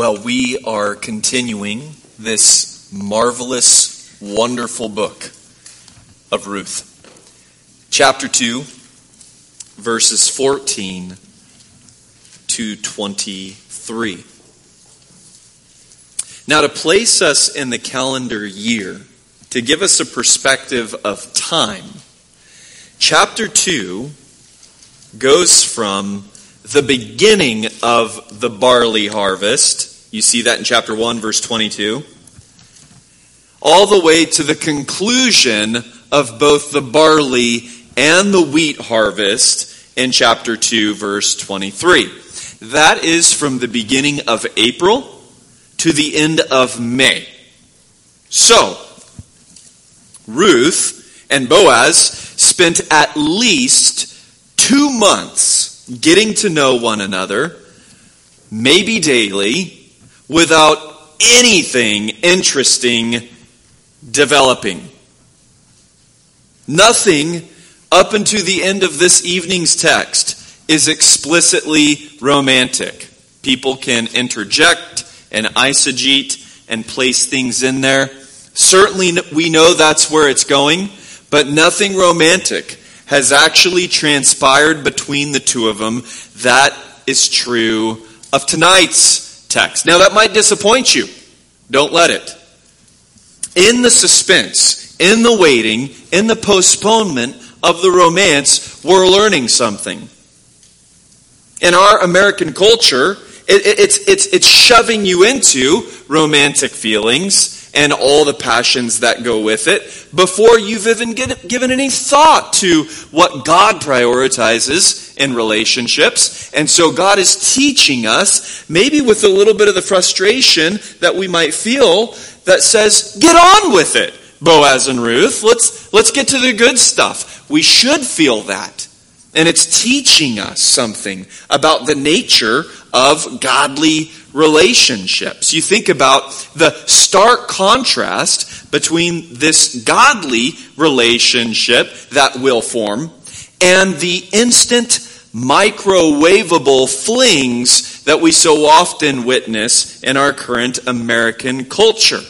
Well, we are continuing this marvelous, wonderful book of Ruth. Chapter 2, verses 14 to 23. Now, to place us in the calendar year, to give us a perspective of time, chapter 2 goes from the beginning of the barley harvest you see that in chapter 1, verse 22. All the way to the conclusion of both the barley and the wheat harvest in chapter 2, verse 23. That is from the beginning of April to the end of May. So, Ruth and Boaz spent at least two months getting to know one another, maybe daily, without anything interesting developing. Nothing up until the end of this evening's text is explicitly romantic. People can interject and eisegete and place things in there. Certainly, we know that's where it's going, but nothing romantic has actually transpired between the two of them. That is true of tonight's text. Now, that might disappoint you. Don't let it. In the suspense, in the waiting, in the postponement of the romance, we're learning something. In our American culture, it, it, it's, it's, it's shoving you into romantic feelings and all the passions that go with it before you've even get, given any thought to what God prioritizes in relationships. And so God is teaching us, maybe with a little bit of the frustration that we might feel, that says, get on with it, Boaz and Ruth. Let's, let's get to the good stuff. We should feel that. And it's teaching us something about the nature of godly relationships. You think about the stark contrast between this godly relationship that will form and the instant microwavable flings that we so often witness in our current American culture.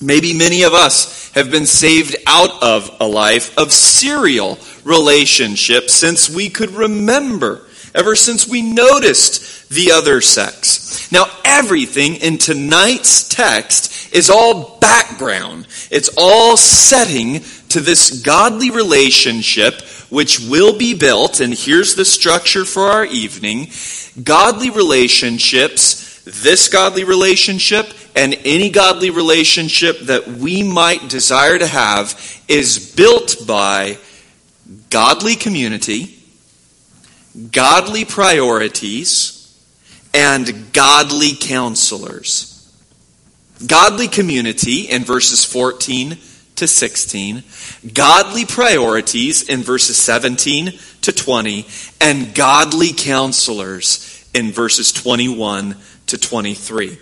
Maybe many of us have been saved out of a life of serial relationships since we could remember ever since we noticed the other sex. Now, everything in tonight's text is all background, it's all setting to this godly relationship which will be built, and here's the structure for our evening godly relationships, this godly relationship, and any godly relationship that we might desire to have is built by godly community godly priorities, and godly counselors. Godly community in verses 14 to 16, godly priorities in verses 17 to 20, and godly counselors in verses 21 to 23.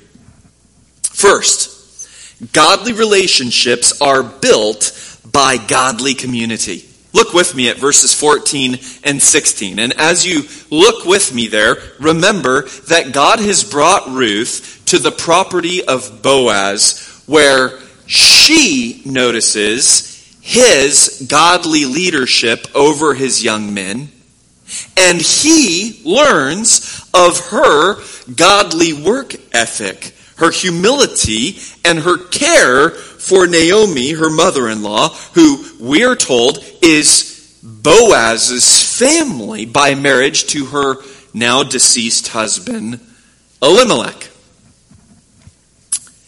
First, godly relationships are built by godly community. Look with me at verses 14 and 16. And as you look with me there, remember that God has brought Ruth to the property of Boaz, where she notices his godly leadership over his young men, and he learns of her godly work ethic, her humility, and her care for Naomi, her mother in law, who we're told is Boaz's family by marriage to her now deceased husband, Elimelech.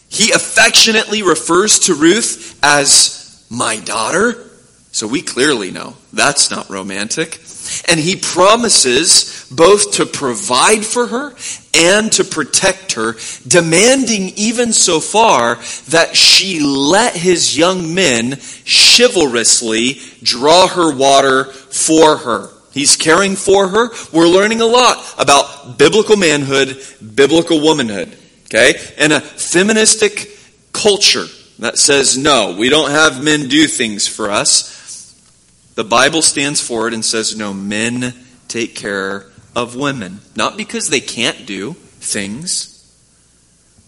He affectionately refers to Ruth as my daughter. So we clearly know that's not romantic. And he promises both to provide for her and to protect her, demanding even so far that she let his young men chivalrously draw her water for her. He's caring for her. We're learning a lot about biblical manhood, biblical womanhood, okay? And a feministic culture that says, no, we don't have men do things for us. The Bible stands for it and says, no, men take care of women. Not because they can't do things,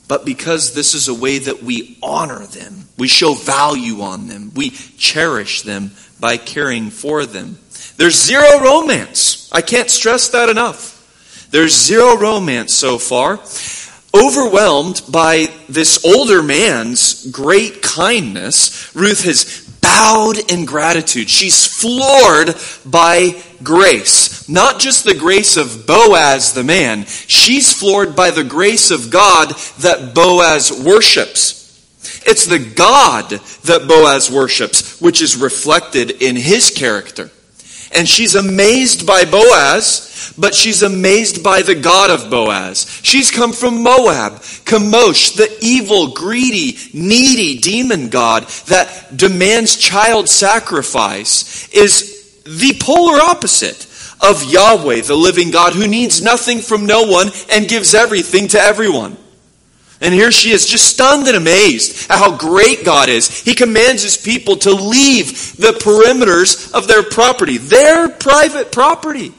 but because this is a way that we honor them. We show value on them. We cherish them by caring for them. There's zero romance. I can't stress that enough. There's zero romance so far. Overwhelmed by this older man's great kindness, Ruth has bowed in gratitude. She's floored by grace. Not just the grace of Boaz the man, she's floored by the grace of God that Boaz worships. It's the God that Boaz worships, which is reflected in his character. And she's amazed by Boaz, but she's amazed by the God of Boaz. She's come from Moab, Chemosh, the evil, greedy, needy demon god that demands child sacrifice, is the polar opposite of Yahweh, the living God, who needs nothing from no one and gives everything to everyone. And here she is, just stunned and amazed at how great God is. He commands his people to leave the perimeters of their property, their private property,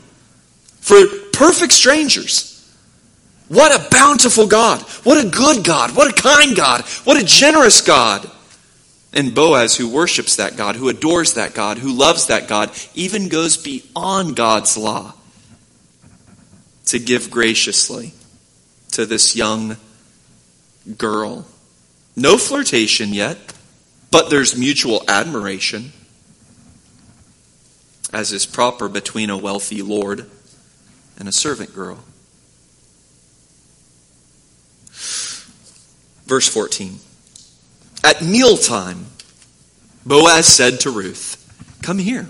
for perfect strangers. What a bountiful God. What a good God. What a kind God. What a generous God. And Boaz, who worships that God, who adores that God, who loves that God, even goes beyond God's law to give graciously to this young girl. No flirtation yet, but there's mutual admiration, as is proper between a wealthy lord and a servant girl. Verse 14. At mealtime, Boaz said to Ruth, Come here,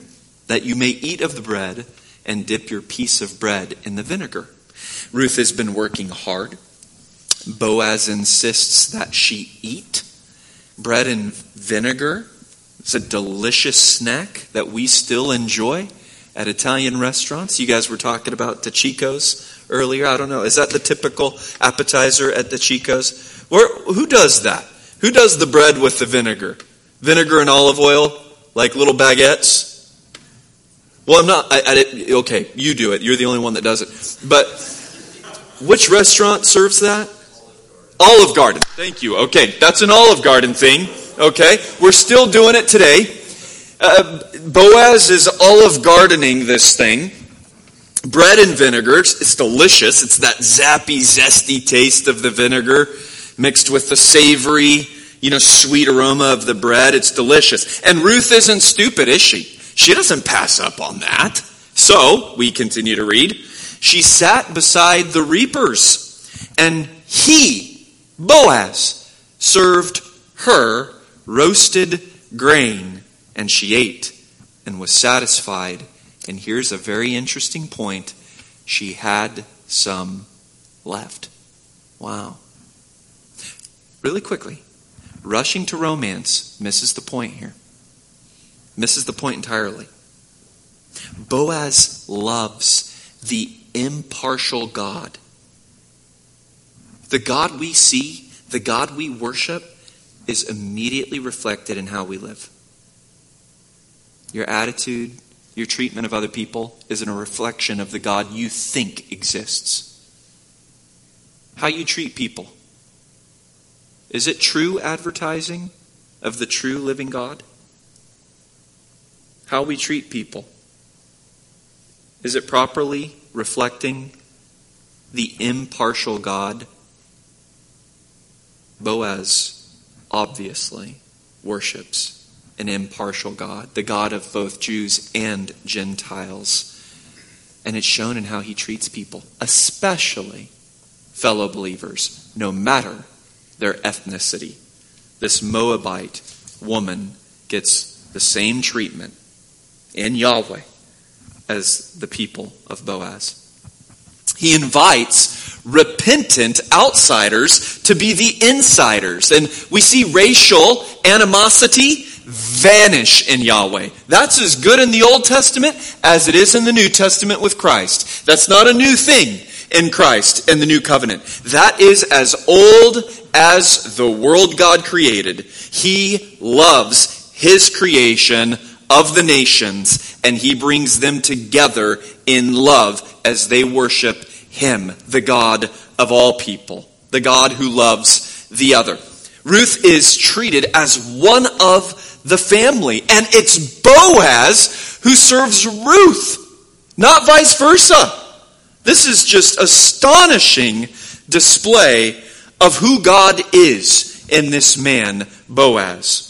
that you may eat of the bread and dip your piece of bread in the vinegar. Ruth has been working hard. Boaz insists that she eat bread and vinegar. It's a delicious snack that we still enjoy at Italian restaurants. You guys were talking about the Chicos earlier. I don't know. Is that the typical appetizer at the Chicos? Where, who does that? Who does the bread with the vinegar? Vinegar and olive oil, like little baguettes? Well, I'm not. I, I, okay, you do it. You're the only one that does it. But which restaurant serves that? Olive Garden. Thank you. Okay, that's an Olive Garden thing. Okay, we're still doing it today. Uh, Boaz is olive gardening this thing. Bread and vinegar. It's, delicious. It's that zappy, zesty taste of the vinegar mixed with the savory, you know, sweet aroma of the bread. It's delicious. And Ruth isn't stupid, is she? She doesn't pass up on that. So, we continue to read. She sat beside the reapers, and he, Boaz served her roasted grain, and she ate and was satisfied. And here's a very interesting point she had some left. Wow. Really quickly, rushing to romance misses the point here. Misses the point entirely. Boaz loves the impartial God the God we see, the God we worship, is immediately reflected in how we live. Your attitude, your treatment of other people is a reflection of the God you think exists. How you treat people. Is it true advertising of the true living God? How we treat people. Is it properly reflecting the impartial God Boaz obviously worships an impartial God, the God of both Jews and Gentiles. And it's shown in how he treats people, especially fellow believers, no matter their ethnicity. This Moabite woman gets the same treatment in Yahweh as the people of Boaz. He invites repentant outsiders to be the insiders. And we see racial animosity vanish in Yahweh. That's as good in the Old Testament as it is in the New Testament with Christ. That's not a new thing in Christ and the new covenant. That is as old as the world God created. He loves his creation of the nations and he brings them together in love as they worship him, the God of all people, the God who loves the other. Ruth is treated as one of the family, and it's Boaz who serves Ruth, not vice versa. This is just astonishing display of who God is in this man, Boaz.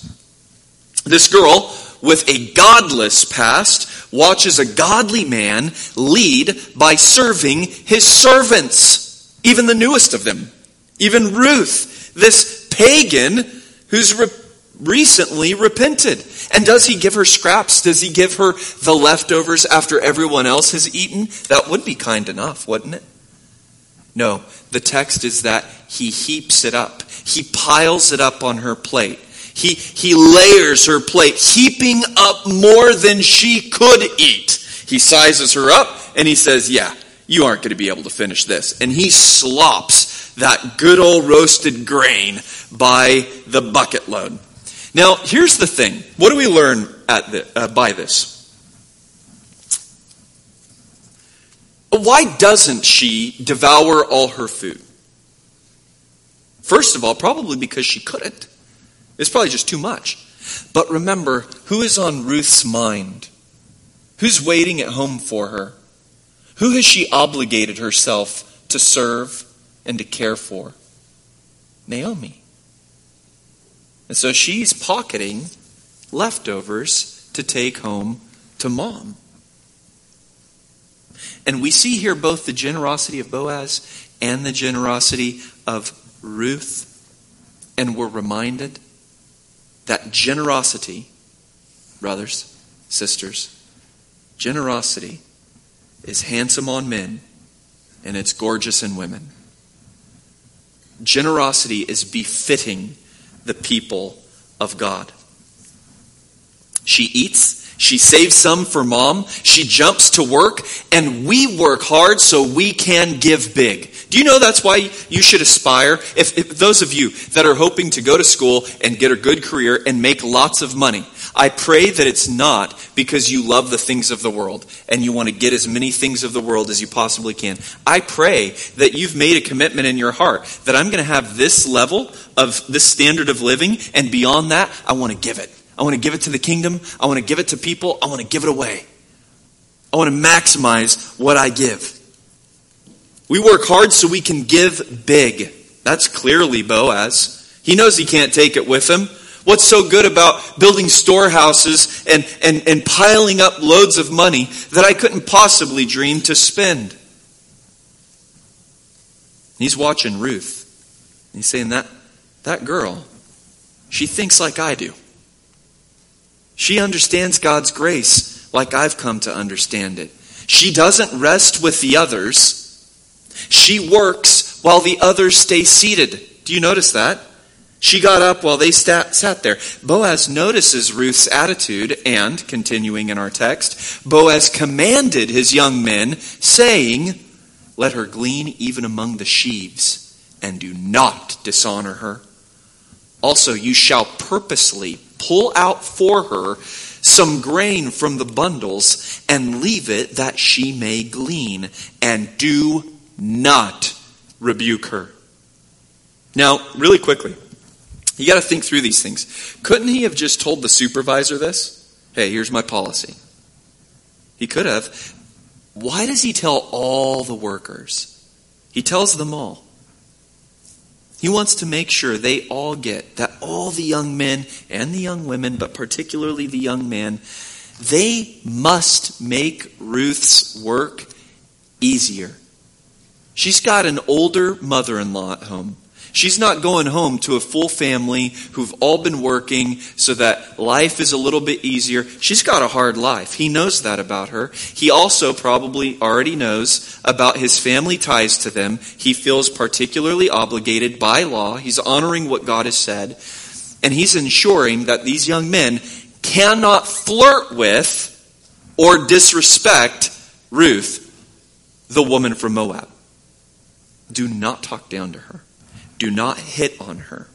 This girl with a godless past watches a godly man lead by serving his servants, even the newest of them, even Ruth, this pagan who's re- recently repented. And does he give her scraps? Does he give her the leftovers after everyone else has eaten? That would be kind enough, wouldn't it? No, the text is that he heaps it up. He piles it up on her plate. He, he layers her plate, heaping up more than she could eat. He sizes her up and he says, Yeah, you aren't going to be able to finish this. And he slops that good old roasted grain by the bucket load. Now, here's the thing. What do we learn at the, uh, by this? Why doesn't she devour all her food? First of all, probably because she couldn't. It's probably just too much. But remember, who is on Ruth's mind? Who's waiting at home for her? Who has she obligated herself to serve and to care for? Naomi. And so she's pocketing leftovers to take home to mom. And we see here both the generosity of Boaz and the generosity of Ruth. And we're reminded that generosity, brothers, sisters, generosity is handsome on men and it's gorgeous in women. Generosity is befitting the people of God. She eats, she saves some for mom, she jumps to work, and we work hard so we can give big. Do you know that's why you should aspire? If, if, those of you that are hoping to go to school and get a good career and make lots of money, I pray that it's not because you love the things of the world and you want to get as many things of the world as you possibly can. I pray that you've made a commitment in your heart that I'm going to have this level of this standard of living, and beyond that, I want to give it. I want to give it to the kingdom. I want to give it to people. I want to give it away. I want to maximize what I give. We work hard so we can give big. That's clearly Boaz. He knows he can't take it with him. What's so good about building storehouses and, and, and piling up loads of money that I couldn't possibly dream to spend? He's watching Ruth. He's saying that that girl, she thinks like I do. She understands God's grace like I've come to understand it. She doesn't rest with the others. She works while the others stay seated. Do you notice that? She got up while they sat, sat there. Boaz notices Ruth's attitude, and, continuing in our text, Boaz commanded his young men, saying, Let her glean even among the sheaves, and do not dishonor her. Also, you shall purposely pull out for her some grain from the bundles, and leave it that she may glean, and do not rebuke her. Now, really quickly, you got to think through these things. Couldn't he have just told the supervisor this? Hey, here's my policy. He could have. Why does he tell all the workers? He tells them all. He wants to make sure they all get that all the young men and the young women, but particularly the young men, they must make Ruth's work easier. She's got an older mother in law at home. She's not going home to a full family who've all been working so that life is a little bit easier. She's got a hard life. He knows that about her. He also probably already knows about his family ties to them. He feels particularly obligated by law. He's honoring what God has said. And he's ensuring that these young men cannot flirt with or disrespect Ruth, the woman from Moab. Do not talk down to her. Do not hit on her.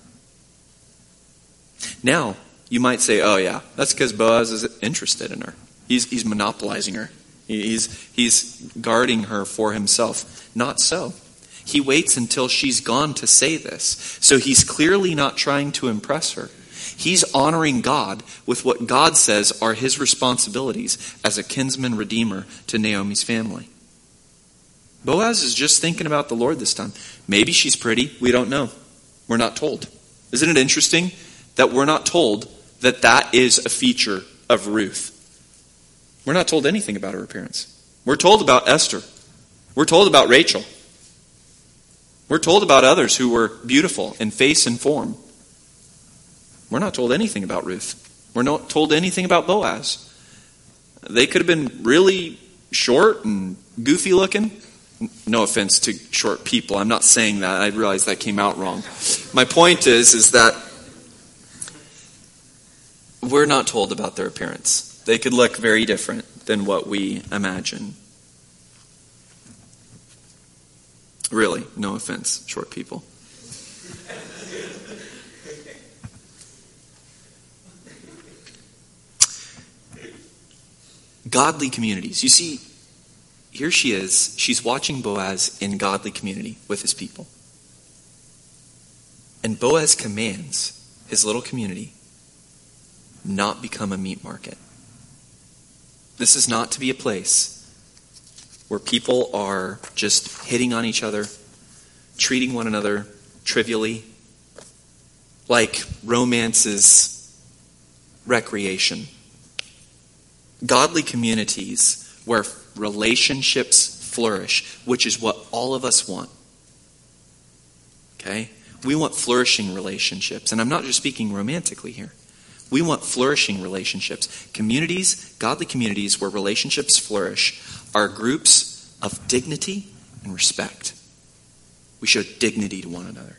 Now, you might say, oh, yeah, that's because Boaz is interested in her. He's, he's monopolizing her, he's, he's guarding her for himself. Not so. He waits until she's gone to say this. So he's clearly not trying to impress her. He's honoring God with what God says are his responsibilities as a kinsman redeemer to Naomi's family. Boaz is just thinking about the Lord this time. Maybe she's pretty. We don't know. We're not told. Isn't it interesting that we're not told that that is a feature of Ruth? We're not told anything about her appearance. We're told about Esther. We're told about Rachel. We're told about others who were beautiful in face and form. We're not told anything about Ruth. We're not told anything about Boaz. They could have been really short and goofy looking. No offense to short people. I'm not saying that. I realize that came out wrong. My point is is that we're not told about their appearance. They could look very different than what we imagine. Really, no offense, short people. Godly communities. You see, here she is. She's watching Boaz in godly community with his people. And Boaz commands his little community not become a meat market. This is not to be a place where people are just hitting on each other, treating one another trivially, like romance is recreation. Godly communities where relationships flourish, which is what all of us want. Okay? We want flourishing relationships. And I'm not just speaking romantically here. We want flourishing relationships. Communities, godly communities where relationships flourish, are groups of dignity and respect. We show dignity to one another.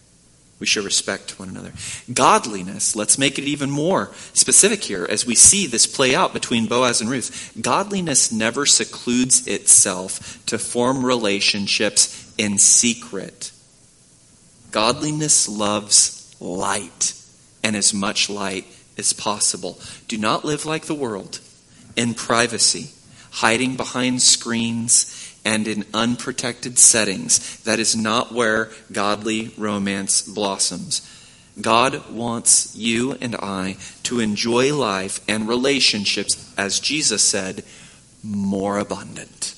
We show respect one another. Godliness, let's make it even more specific here as we see this play out between Boaz and Ruth. Godliness never secludes itself to form relationships in secret. Godliness loves light and as much light as possible. Do not live like the world in privacy, hiding behind screens and in unprotected settings. That is not where godly romance blossoms. God wants you and I to enjoy life and relationships, as Jesus said, more abundant.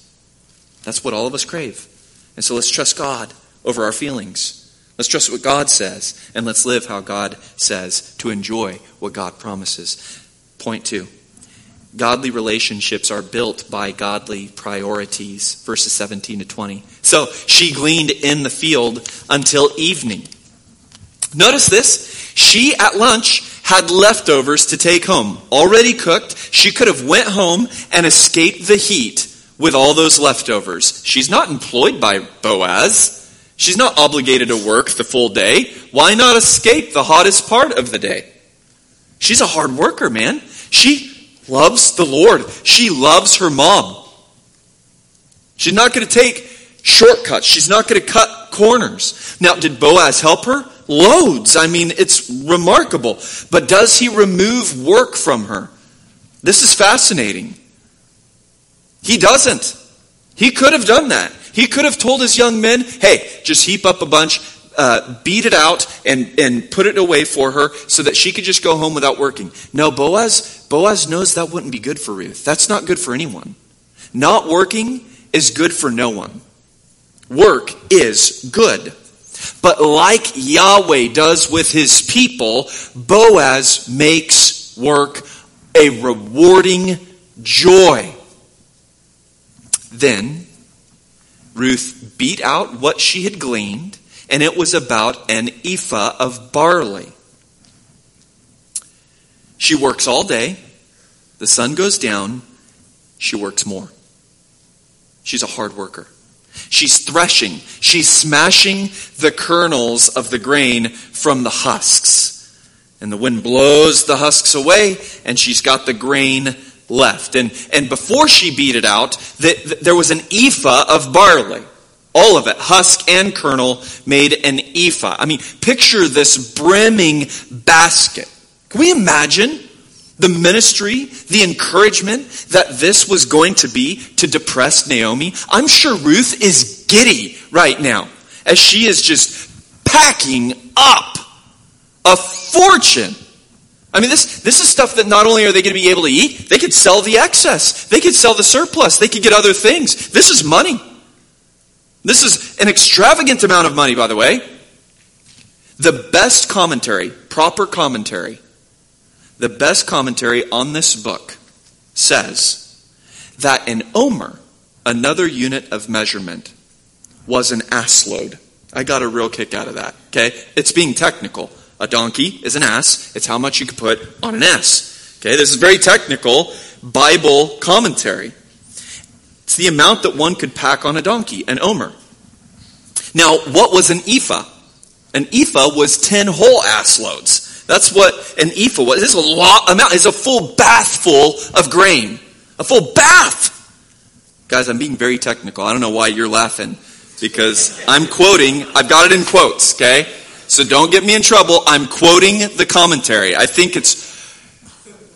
That's what all of us crave. And so let's trust God over our feelings. Let's trust what God says, and let's live how God says to enjoy what God promises. Point two. Godly relationships are built by godly priorities. Verses 17 to 20. So she gleaned in the field until evening. Notice this. She at lunch had leftovers to take home, already cooked. She could have went home and escaped the heat with all those leftovers. She's not employed by Boaz. She's not obligated to work the full day. Why not escape the hottest part of the day? She's a hard worker, man. She loves the Lord. She loves her mom. She's not going to take shortcuts. She's not going to cut corners. Now, did Boaz help her? Loads. I mean, it's remarkable. But does he remove work from her? This is fascinating. He doesn't. He could have done that. He could have told his young men, hey, just heap up a bunch, uh, beat it out, and, and put it away for her so that she could just go home without working. No, Boaz, Boaz knows that wouldn't be good for Ruth. That's not good for anyone. Not working is good for no one. Work is good. But like Yahweh does with his people, Boaz makes work a rewarding joy. Then Ruth beat out what she had gleaned and it was about an ephah of barley. She works all day. The sun goes down. She works more. She's a hard worker. She's threshing. She's smashing the kernels of the grain from the husks. And the wind blows the husks away, and she's got the grain left. And, and before she beat it out, the, the, there was an ephah of barley. All of it, husk and kernel, made an ephah. I mean, picture this brimming basket. Can we imagine the ministry, the encouragement that this was going to be to depress Naomi? I'm sure Ruth is giddy right now as she is just packing up a fortune. I mean, this, this is stuff that not only are they going to be able to eat, they could sell the excess. They could sell the surplus. They could get other things. This is money. This is an extravagant amount of money, by the way. The best commentary, proper commentary, the best commentary on this book says that an omer, another unit of measurement, was an ass load. I got a real kick out of that. Okay? It's being technical. A donkey is an ass. It's how much you can put on an ass. Okay, this is very technical Bible commentary. It's the amount that one could pack on a donkey, an omer. Now, what was an ephah? An ephah was 10 whole ass loads. That's what an ephah was. This is a lot amount. It's a full bath full of grain. A full bath. Guys, I'm being very technical. I don't know why you're laughing because I'm quoting, I've got it in quotes, okay? So don't get me in trouble. I'm quoting the commentary. I think it's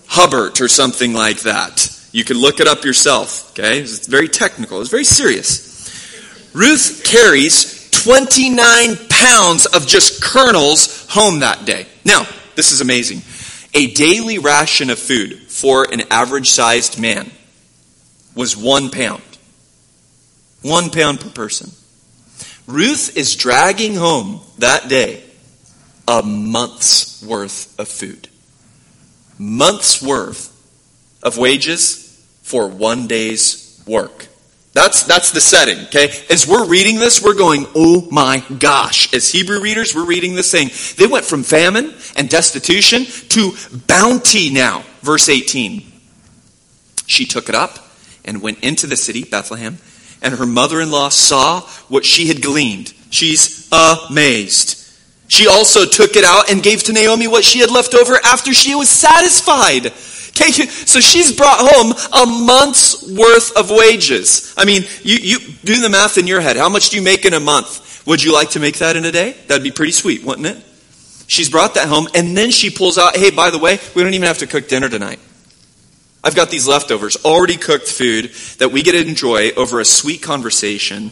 Hubbard or something like that. You can look it up yourself, okay? It's very technical, it's very serious. Ruth carries 29 pounds of just kernels home that day. Now, this is amazing. A daily ration of food for an average sized man was one pound. One pound per person. Ruth is dragging home that day a month's worth of food. Month's worth of wages for one day's work. That's, that's the setting, okay? As we're reading this, we're going, oh my gosh. As Hebrew readers, we're reading this thing. they went from famine and destitution to bounty now. Verse 18. She took it up and went into the city, Bethlehem, and her mother in law saw what she had gleaned. She's amazed. She also took it out and gave to Naomi what she had left over after she was satisfied. So she's brought home a month's worth of wages. I mean, you, you do the math in your head. How much do you make in a month? Would you like to make that in a day? That'd be pretty sweet, wouldn't it? She's brought that home, and then she pulls out, hey, by the way, we don't even have to cook dinner tonight. I've got these leftovers, already cooked food that we get to enjoy over a sweet conversation.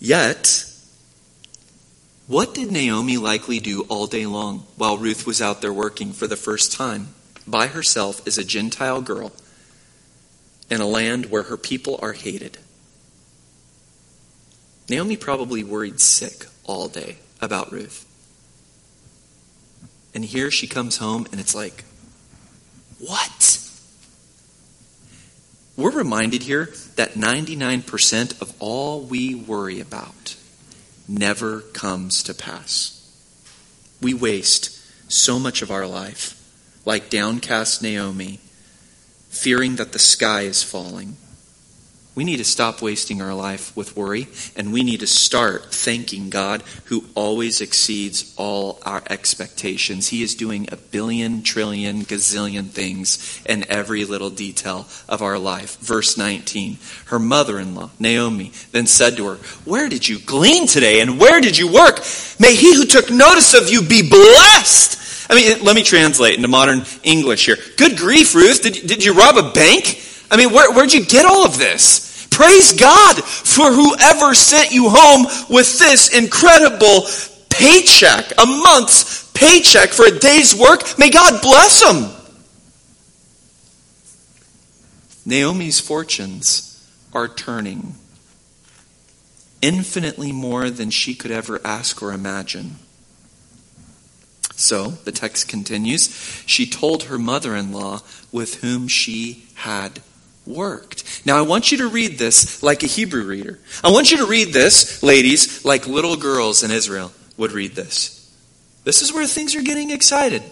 Yet, what did Naomi likely do all day long while Ruth was out there working for the first time by herself as a Gentile girl in a land where her people are hated? Naomi probably worried sick all day about Ruth. And here she comes home and it's like, what? We're reminded here that 99% of all we worry about never comes to pass. We waste so much of our life, like downcast Naomi, fearing that the sky is falling we need to stop wasting our life with worry, and we need to start thanking God who always exceeds all our expectations. He is doing a billion, trillion, gazillion things in every little detail of our life. Verse 19 Her mother in law, Naomi, then said to her, Where did you glean today, and where did you work? May he who took notice of you be blessed. I mean, let me translate into modern English here. Good grief, Ruth. Did, did you rob a bank? I mean, where, where'd you get all of this? Praise God for whoever sent you home with this incredible paycheck, a month's paycheck for a day's work. May God bless them. Naomi's fortunes are turning infinitely more than she could ever ask or imagine. So, the text continues, she told her mother in law with whom she had worked. Now I want you to read this like a Hebrew reader. I want you to read this, ladies, like little girls in Israel would read this. This is where things are getting excited.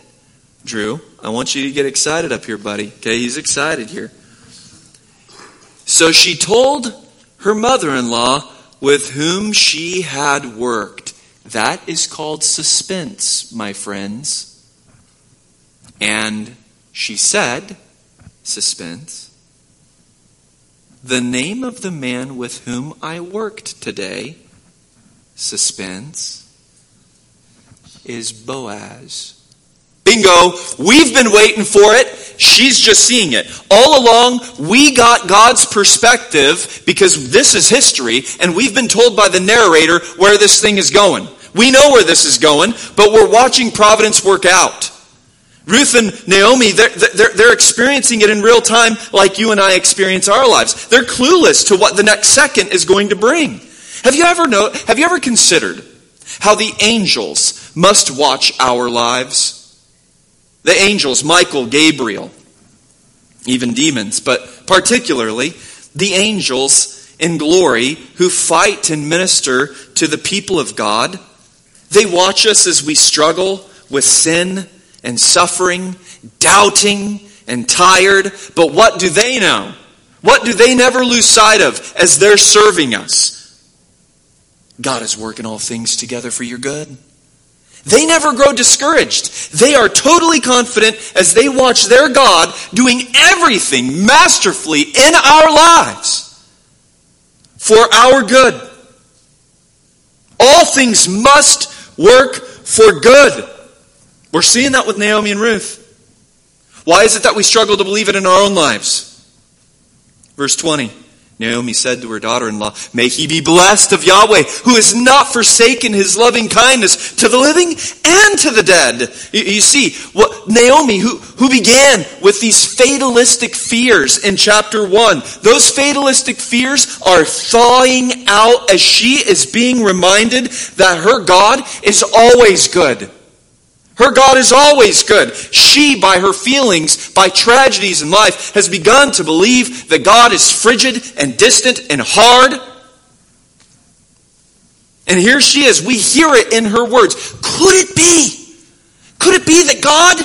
Drew, I want you to get excited up here, buddy. Okay, he's excited here. So she told her mother in law with whom she had worked. That is called suspense, my friends. And she said, suspense, the name of the man with whom I worked today, suspense, is Boaz. Bingo! We've been waiting for it. She's just seeing it. All along, we got God's perspective because this is history, and we've been told by the narrator where this thing is going. We know where this is going, but we're watching providence work out. Ruth and Naomi, they're, they're, they're, experiencing it in real time like you and I experience our lives. They're clueless to what the next second is going to bring. Have you ever know, have you ever considered how the angels must watch our lives? The angels, Michael, Gabriel, even demons, but particularly the angels in glory who fight and minister to the people of God. They watch us as we struggle with sin and suffering, doubting and tired. But what do they know? What do they never lose sight of as they're serving us? God is working all things together for your good. They never grow discouraged. They are totally confident as they watch their God doing everything masterfully in our lives for our good. All things must work for good. We're seeing that with Naomi and Ruth. Why is it that we struggle to believe it in our own lives? Verse 20. Naomi said to her daughter in law, May he be blessed of Yahweh, who has not forsaken his loving kindness to the living and to the dead. You, see, what Naomi, who, who began with these fatalistic fears in chapter 1, those fatalistic fears are thawing out as she is being reminded that her God is always good. Her God is always good. She, by her feelings, by tragedies in life, has begun to believe that God is frigid and distant and hard. And here she is. We hear it in her words. Could it be? Could it be that God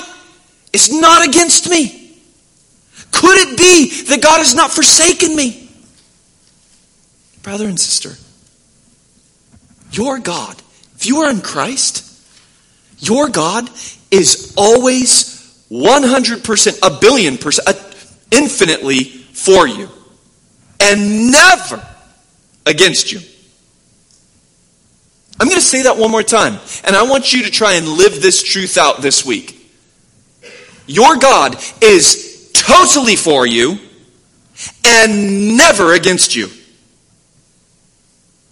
is not against me? Could it be that God has not forsaken me? Brother and sister, your God, if you are in Christ, your God is always 100%, a billion percent, infinitely for you. And never against you. I'm going to say that one more time. And I want you to try and live this truth out this week. Your God is totally for you and never against you.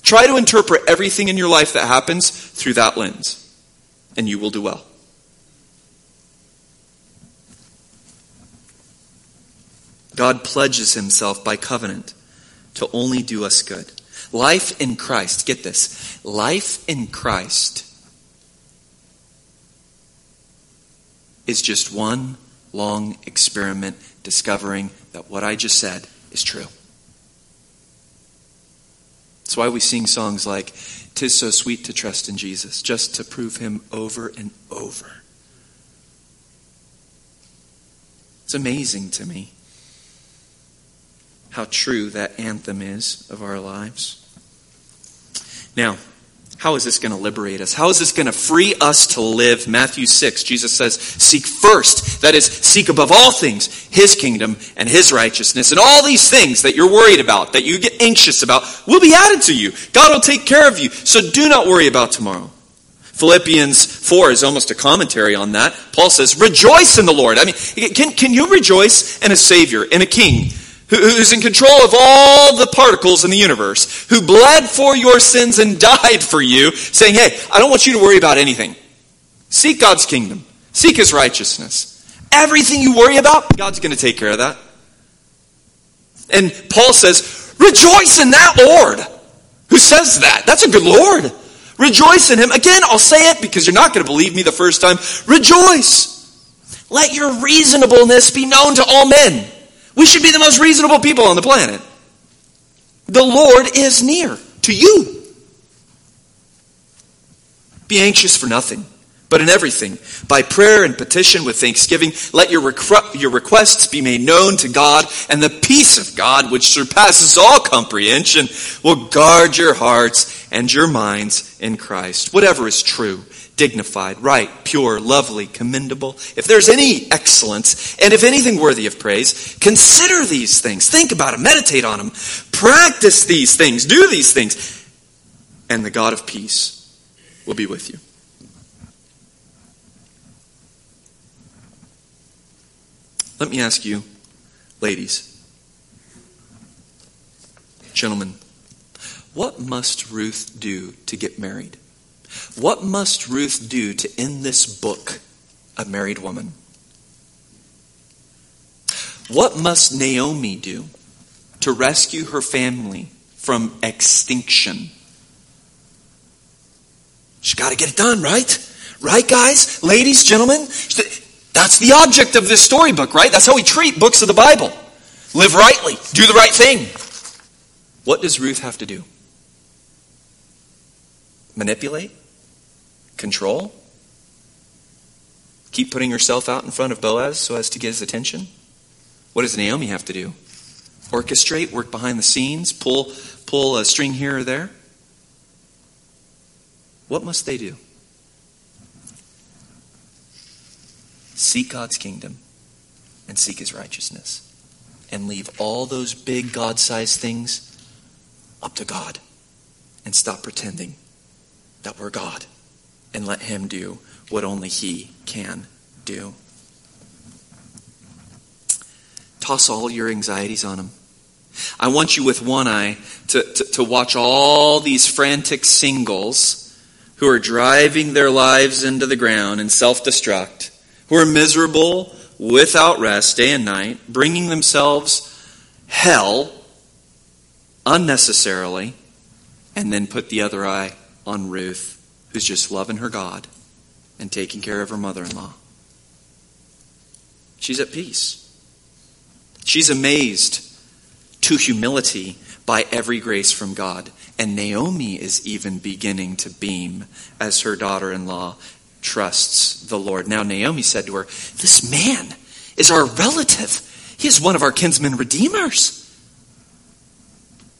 Try to interpret everything in your life that happens through that lens and you will do well. God pledges himself by covenant to only do us good. Life in Christ, get this, life in Christ is just one long experiment discovering that what I just said is true. That's why we sing songs like, Tis so sweet to trust in Jesus, just to prove him over and over. It's amazing to me how true that anthem is of our lives. Now, how is this going to liberate us? How is this going to free us to live? Matthew 6, Jesus says, Seek first, that is, seek above all things, His kingdom and His righteousness. And all these things that you're worried about, that you get anxious about, will be added to you. God will take care of you. So do not worry about tomorrow. Philippians 4 is almost a commentary on that. Paul says, Rejoice in the Lord. I mean, can, can you rejoice in a Savior, in a King who's in control of all the particles in the universe, who bled for your sins and died for you, saying, Hey, I don't want you to worry about anything. Seek God's kingdom, seek His righteousness. Everything you worry about, God's going to take care of that. And Paul says, Rejoice in that Lord. Who says that? That's a good Lord. Rejoice in Him. Again, I'll say it because you're not going to believe me the first time. Rejoice. Let your reasonableness be known to all men. We should be the most reasonable people on the planet. The Lord is near to you. Be anxious for nothing, but in everything, by prayer and petition with thanksgiving, let your, requ- your requests be made known to God, and the peace of God, which surpasses all comprehension, will guard your hearts and your minds in Christ. Whatever is true, dignified, right, pure, lovely, commendable, if there's any excellence, and if anything worthy of praise, consider these things. Think about them, meditate on them, practice these things, do these things, and the God of peace will be with you. Let me ask you, ladies, gentlemen, what must Ruth do to get married? What must Ruth do to end this book, A Married Woman? What must Naomi do to rescue her family from extinction? She's got to get it done, right? Right, guys? Ladies, gentlemen? That's the object of this storybook, right? That's how we treat books of the Bible. Live rightly, do the right thing. What does Ruth have to do? Manipulate? Control? Keep putting herself out in front of Boaz so as to get his attention? What does Naomi have to do? Orchestrate, work behind the scenes, pull pull a string here or there? What must they do? Seek God's kingdom and seek his righteousness. And leave all those big God sized things up to God. And stop pretending that we're God. And let him do what only he can do. Toss all your anxieties on him. I want you with one eye to, to, to watch all these frantic singles who are driving their lives into the ground and self destruct, who are miserable without rest day and night, bringing themselves hell unnecessarily, and then put the other eye on Ruth, who's just loving her God and taking care of her mother in law. She's at peace. She's amazed to humility by every grace from God. And Naomi is even beginning to beam as her daughter in law trusts the Lord. Now, Naomi said to her, This man is our relative. He is one of our kinsmen redeemers.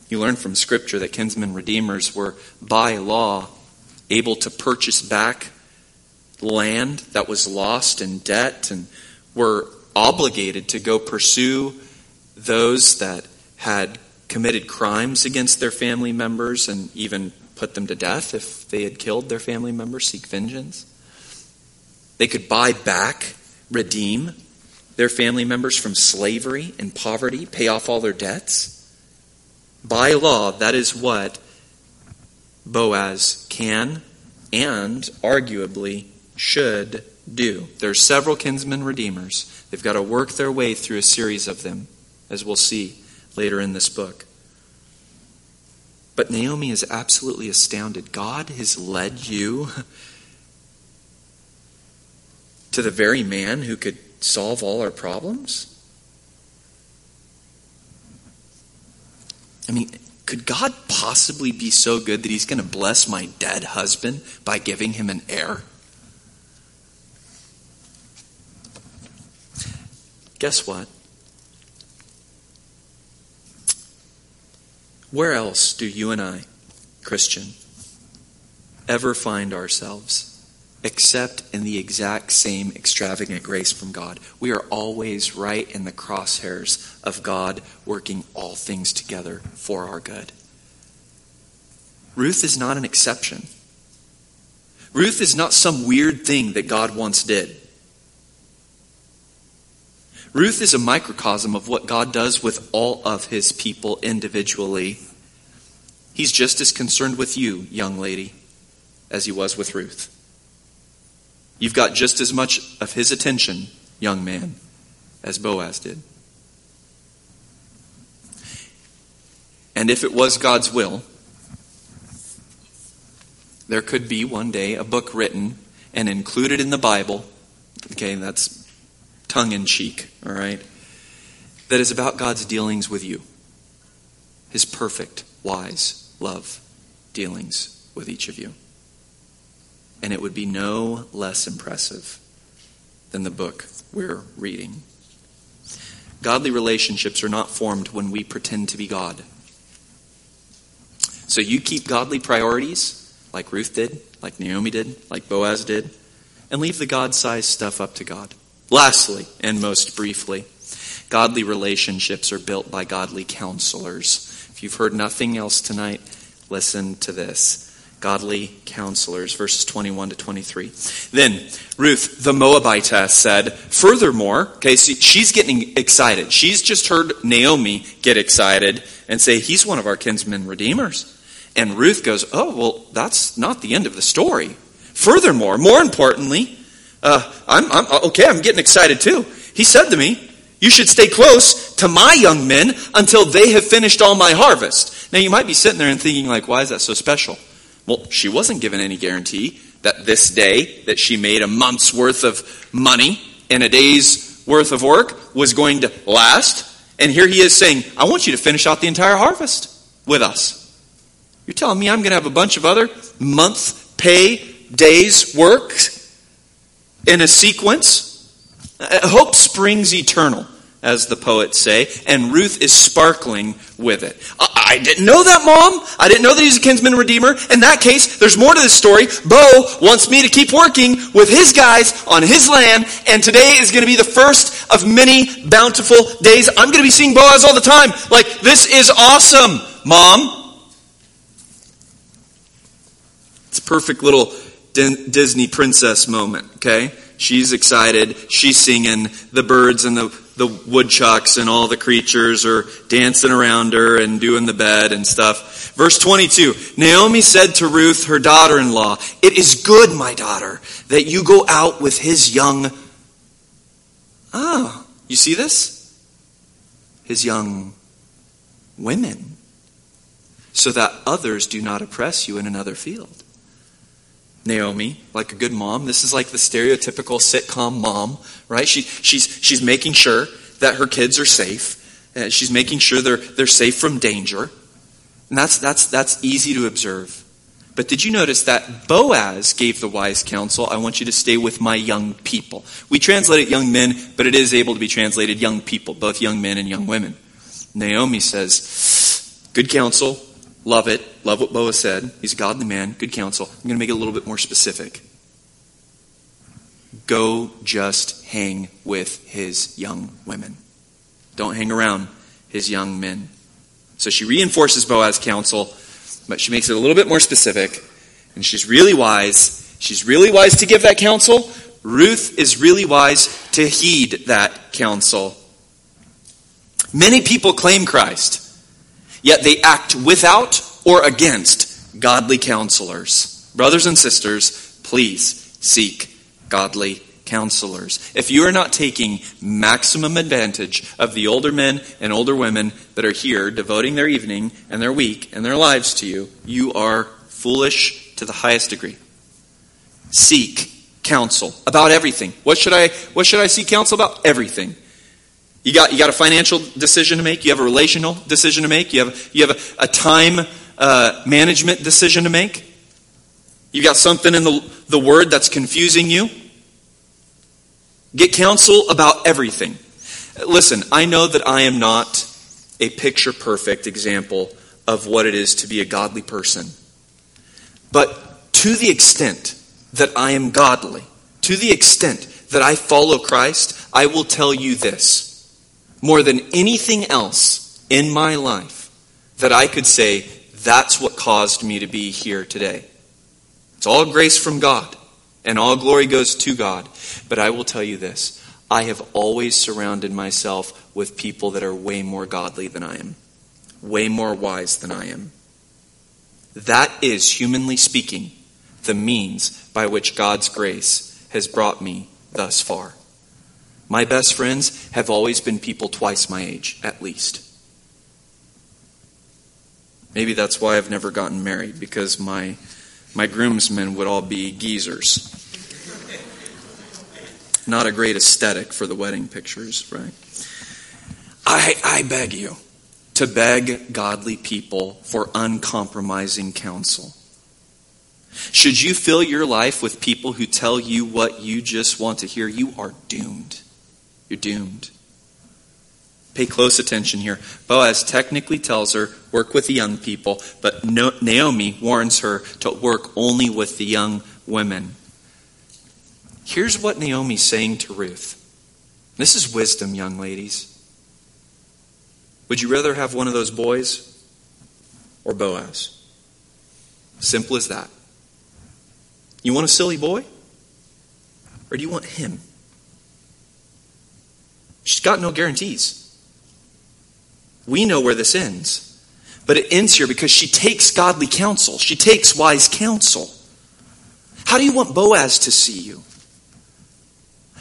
You learn from Scripture that kinsmen redeemers were, by law, able to purchase back land that was lost in debt and were obligated to go pursue those that had committed crimes against their family members and even put them to death if they had killed their family members, seek vengeance. They could buy back, redeem their family members from slavery and poverty, pay off all their debts. By law, that is what Boaz can and arguably should do. There are several kinsmen redeemers. They've got to work their way through a series of them, as we'll see later in this book. But Naomi is absolutely astounded. God has led you to the very man who could solve all our problems? I mean, could God possibly be so good that he's going to bless my dead husband by giving him an heir? Guess what? Where else do you and I, Christian, ever find ourselves except in the exact same extravagant grace from God? We are always right in the crosshairs of God working all things together for our good. Ruth is not an exception. Ruth is not some weird thing that God once did. Ruth is a microcosm of what God does with all of his people individually. He's just as concerned with you, young lady, as he was with Ruth. You've got just as much of his attention, young man, as Boaz did. And if it was God's will, there could be one day a book written and included in the Bible. Okay, that's tongue in cheek, all right? that is about God's dealings with you. His perfect, wise, love dealings with each of you. And it would be no less impressive than the book we're reading. Godly relationships are not formed when we pretend to be God. So you keep godly priorities, like Ruth did, like Naomi did, like Boaz did, and leave the God sized stuff up to God. Lastly, and most briefly, godly relationships are built by godly counselors. If you've heard nothing else tonight, listen to this godly counselors, verses 21 to 23. Then Ruth, the Moabitess, said, Furthermore, okay, she's getting excited. She's just heard Naomi get excited and say, He's one of our kinsmen redeemers. And Ruth goes, Oh, well, that's not the end of the story. Furthermore, more importantly, uh, I'm, I'm okay, I'm getting excited too. He said to me, You should stay close to my young men until they have finished all my harvest. Now, you might be sitting there and thinking, like, why is that so special? Well, she wasn't given any guarantee that this day that she made a month's worth of money and a day's worth of work was going to last. And here he is saying, I want you to finish out the entire harvest with us. You're telling me I'm going to have a bunch of other month pay days work in a sequence? Uh, hope springs eternal as the poets say, and Ruth is sparkling with it. I, I didn't know that, Mom. I didn't know that he's a kinsman redeemer. In that case, there's more to this story. Bo wants me to keep working with his guys on his land, and today is going to be the first of many bountiful days. I'm going to be seeing Boaz all the time. Like, this is awesome, Mom. It's a perfect little Disney princess moment, okay? She's excited. She's singing. The birds and the, the woodchucks and all the creatures are dancing around her and doing the bed and stuff. Verse 22 Naomi said to Ruth, her daughter in law, It is good, my daughter, that you go out with his young. Ah, you see this? His young women, so that others do not oppress you in another field. Naomi, like a good mom. This is like the stereotypical sitcom mom, right? She, she's, she's making sure that her kids are safe. Uh, she's making sure they're, they're safe from danger. And that's, that's, that's easy to observe. But did you notice that Boaz gave the wise counsel, I want you to stay with my young people? We translate it young men, but it is able to be translated young people, both young men and young women. Naomi says, Good counsel, Love it. Love what Boaz said. He's a godly man. Good counsel. I'm going to make it a little bit more specific. Go just hang with his young women. Don't hang around his young men. So she reinforces Boaz's counsel, but she makes it a little bit more specific. And she's really wise. She's really wise to give that counsel. Ruth is really wise to heed that counsel. Many people claim Christ. Yet they act without or against godly counselors. Brothers and sisters, please seek godly counselors. If you are not taking maximum advantage of the older men and older women that are here devoting their evening and their week and their lives to you, you are foolish to the highest degree. Seek counsel about everything. What should I what should I seek counsel about? Everything. You got, you got a financial decision to make. You have a relational decision to make. You have, you have a, a time uh, management decision to make. You got something in the, the word that's confusing you. Get counsel about everything. Listen, I know that I am not a picture perfect example of what it is to be a godly person. But to the extent that I am godly, to the extent that I follow Christ, I will tell you this more than anything else in my life that I could say, that's what caused me to be here today. It's all grace from God, and all glory goes to God. But I will tell you this I have always surrounded myself with people that are way more godly than I am, way more wise than I am. That is, humanly speaking, the means by which God's grace has brought me thus far. My best friends have always been people twice my age, at least. Maybe that's why I've never gotten married, because my, my groomsmen would all be geezers. Not a great aesthetic for the wedding pictures, right? I, I beg you to beg godly people for uncompromising counsel. Should you fill your life with people who tell you what you just want to hear, you are doomed. You're doomed. Pay close attention here. Boaz technically tells her, work with the young people, but Naomi warns her to work only with the young women. Here's what Naomi's saying to Ruth. This is wisdom, young ladies. Would you rather have one of those boys or Boaz? Simple as that. You want a silly boy? Or do you want him? She's got no guarantees. We know where this ends. But it ends here because she takes godly counsel. She takes wise counsel. How do you want Boaz to see you?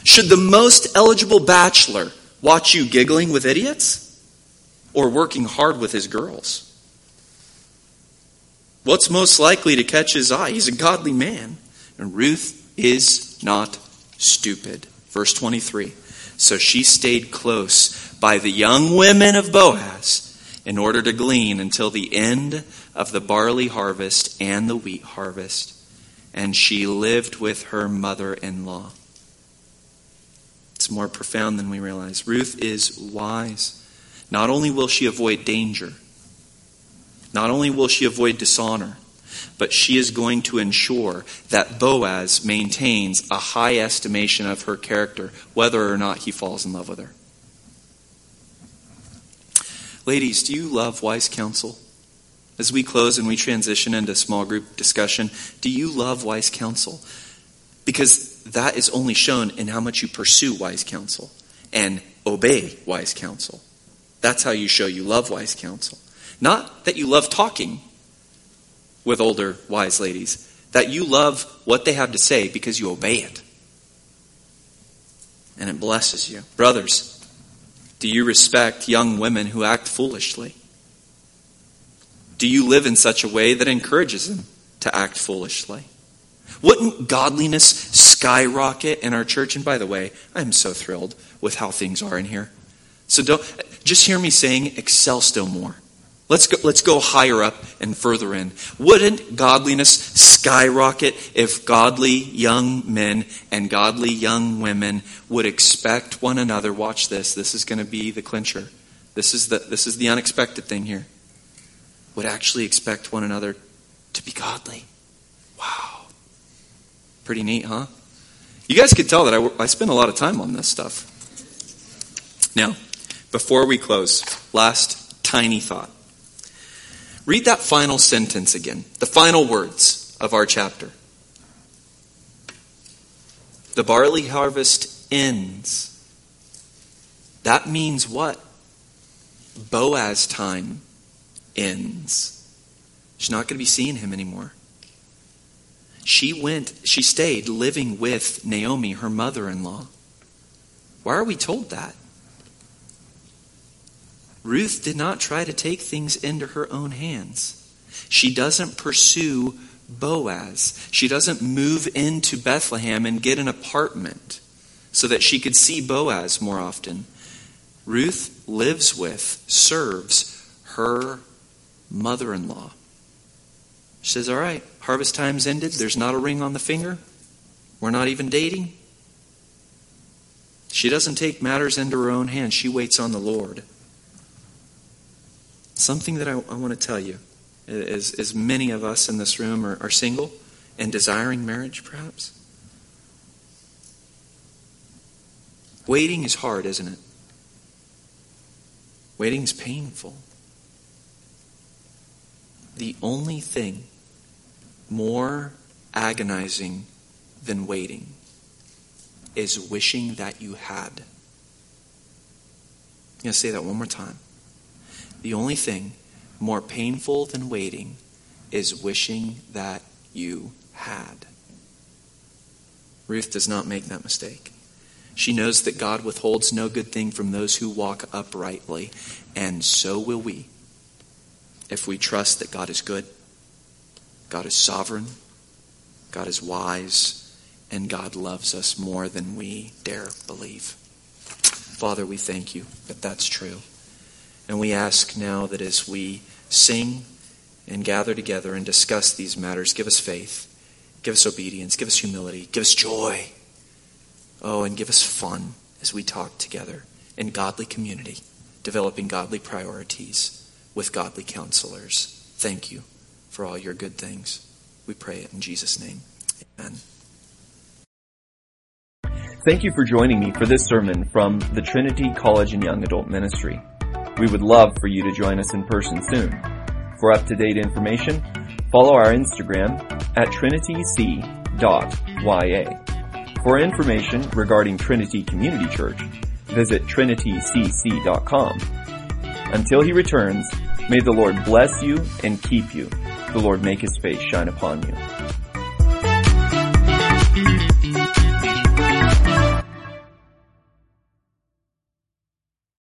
Should the most eligible bachelor watch you giggling with idiots or working hard with his girls? What's most likely to catch his eye? He's a godly man. And Ruth is not stupid. Verse 23. So she stayed close by the young women of Boaz in order to glean until the end of the barley harvest and the wheat harvest. And she lived with her mother in law. It's more profound than we realize. Ruth is wise. Not only will she avoid danger, not only will she avoid dishonor, but she is going to ensure that Boaz maintains a high estimation of her character, whether or not he falls in love with her. Ladies, do you love wise counsel? As we close and we transition into small group discussion, do you love wise counsel? Because that is only shown in how much you pursue wise counsel and obey wise counsel. That's how you show you love wise counsel. Not that you love talking with older wise ladies, that you love what they have to say because you obey it. And it blesses you. Brothers, do you respect young women who act foolishly? Do you live in such a way that encourages them to act foolishly? Wouldn't godliness skyrocket in our church? And by the way, I'm so thrilled with how things are in here. So don't just hear me saying excel still more. Let's go, let's go higher up and further in. Wouldn't godliness skyrocket if godly young men and godly young women would expect one another? Watch this. This is going to be the clincher. This is the, this is the unexpected thing here. Would actually expect one another to be godly. Wow. Pretty neat, huh? You guys could tell that I, I spend a lot of time on this stuff. Now, before we close, last tiny thought. Read that final sentence again, the final words of our chapter. The barley harvest ends. That means what? Boaz time ends. She's not going to be seeing him anymore. She went, she stayed living with Naomi, her mother in law. Why are we told that? Ruth did not try to take things into her own hands. She doesn't pursue Boaz. She doesn't move into Bethlehem and get an apartment so that she could see Boaz more often. Ruth lives with, serves her mother in law. She says, All right, harvest time's ended. There's not a ring on the finger. We're not even dating. She doesn't take matters into her own hands. She waits on the Lord. Something that I, I want to tell you, as, as many of us in this room are, are single and desiring marriage, perhaps. Waiting is hard, isn't it? Waiting is painful. The only thing more agonizing than waiting is wishing that you had. I'm going to say that one more time. The only thing more painful than waiting is wishing that you had. Ruth does not make that mistake. She knows that God withholds no good thing from those who walk uprightly, and so will we if we trust that God is good, God is sovereign, God is wise, and God loves us more than we dare believe. Father, we thank you that that's true. And we ask now that as we sing and gather together and discuss these matters, give us faith, give us obedience, give us humility, give us joy. Oh, and give us fun as we talk together in godly community, developing godly priorities with godly counselors. Thank you for all your good things. We pray it in Jesus' name. Amen. Thank you for joining me for this sermon from the Trinity College and Young Adult Ministry. We would love for you to join us in person soon. For up to date information, follow our Instagram at trinityc.ya. For information regarding Trinity Community Church, visit trinitycc.com. Until he returns, may the Lord bless you and keep you. The Lord make his face shine upon you.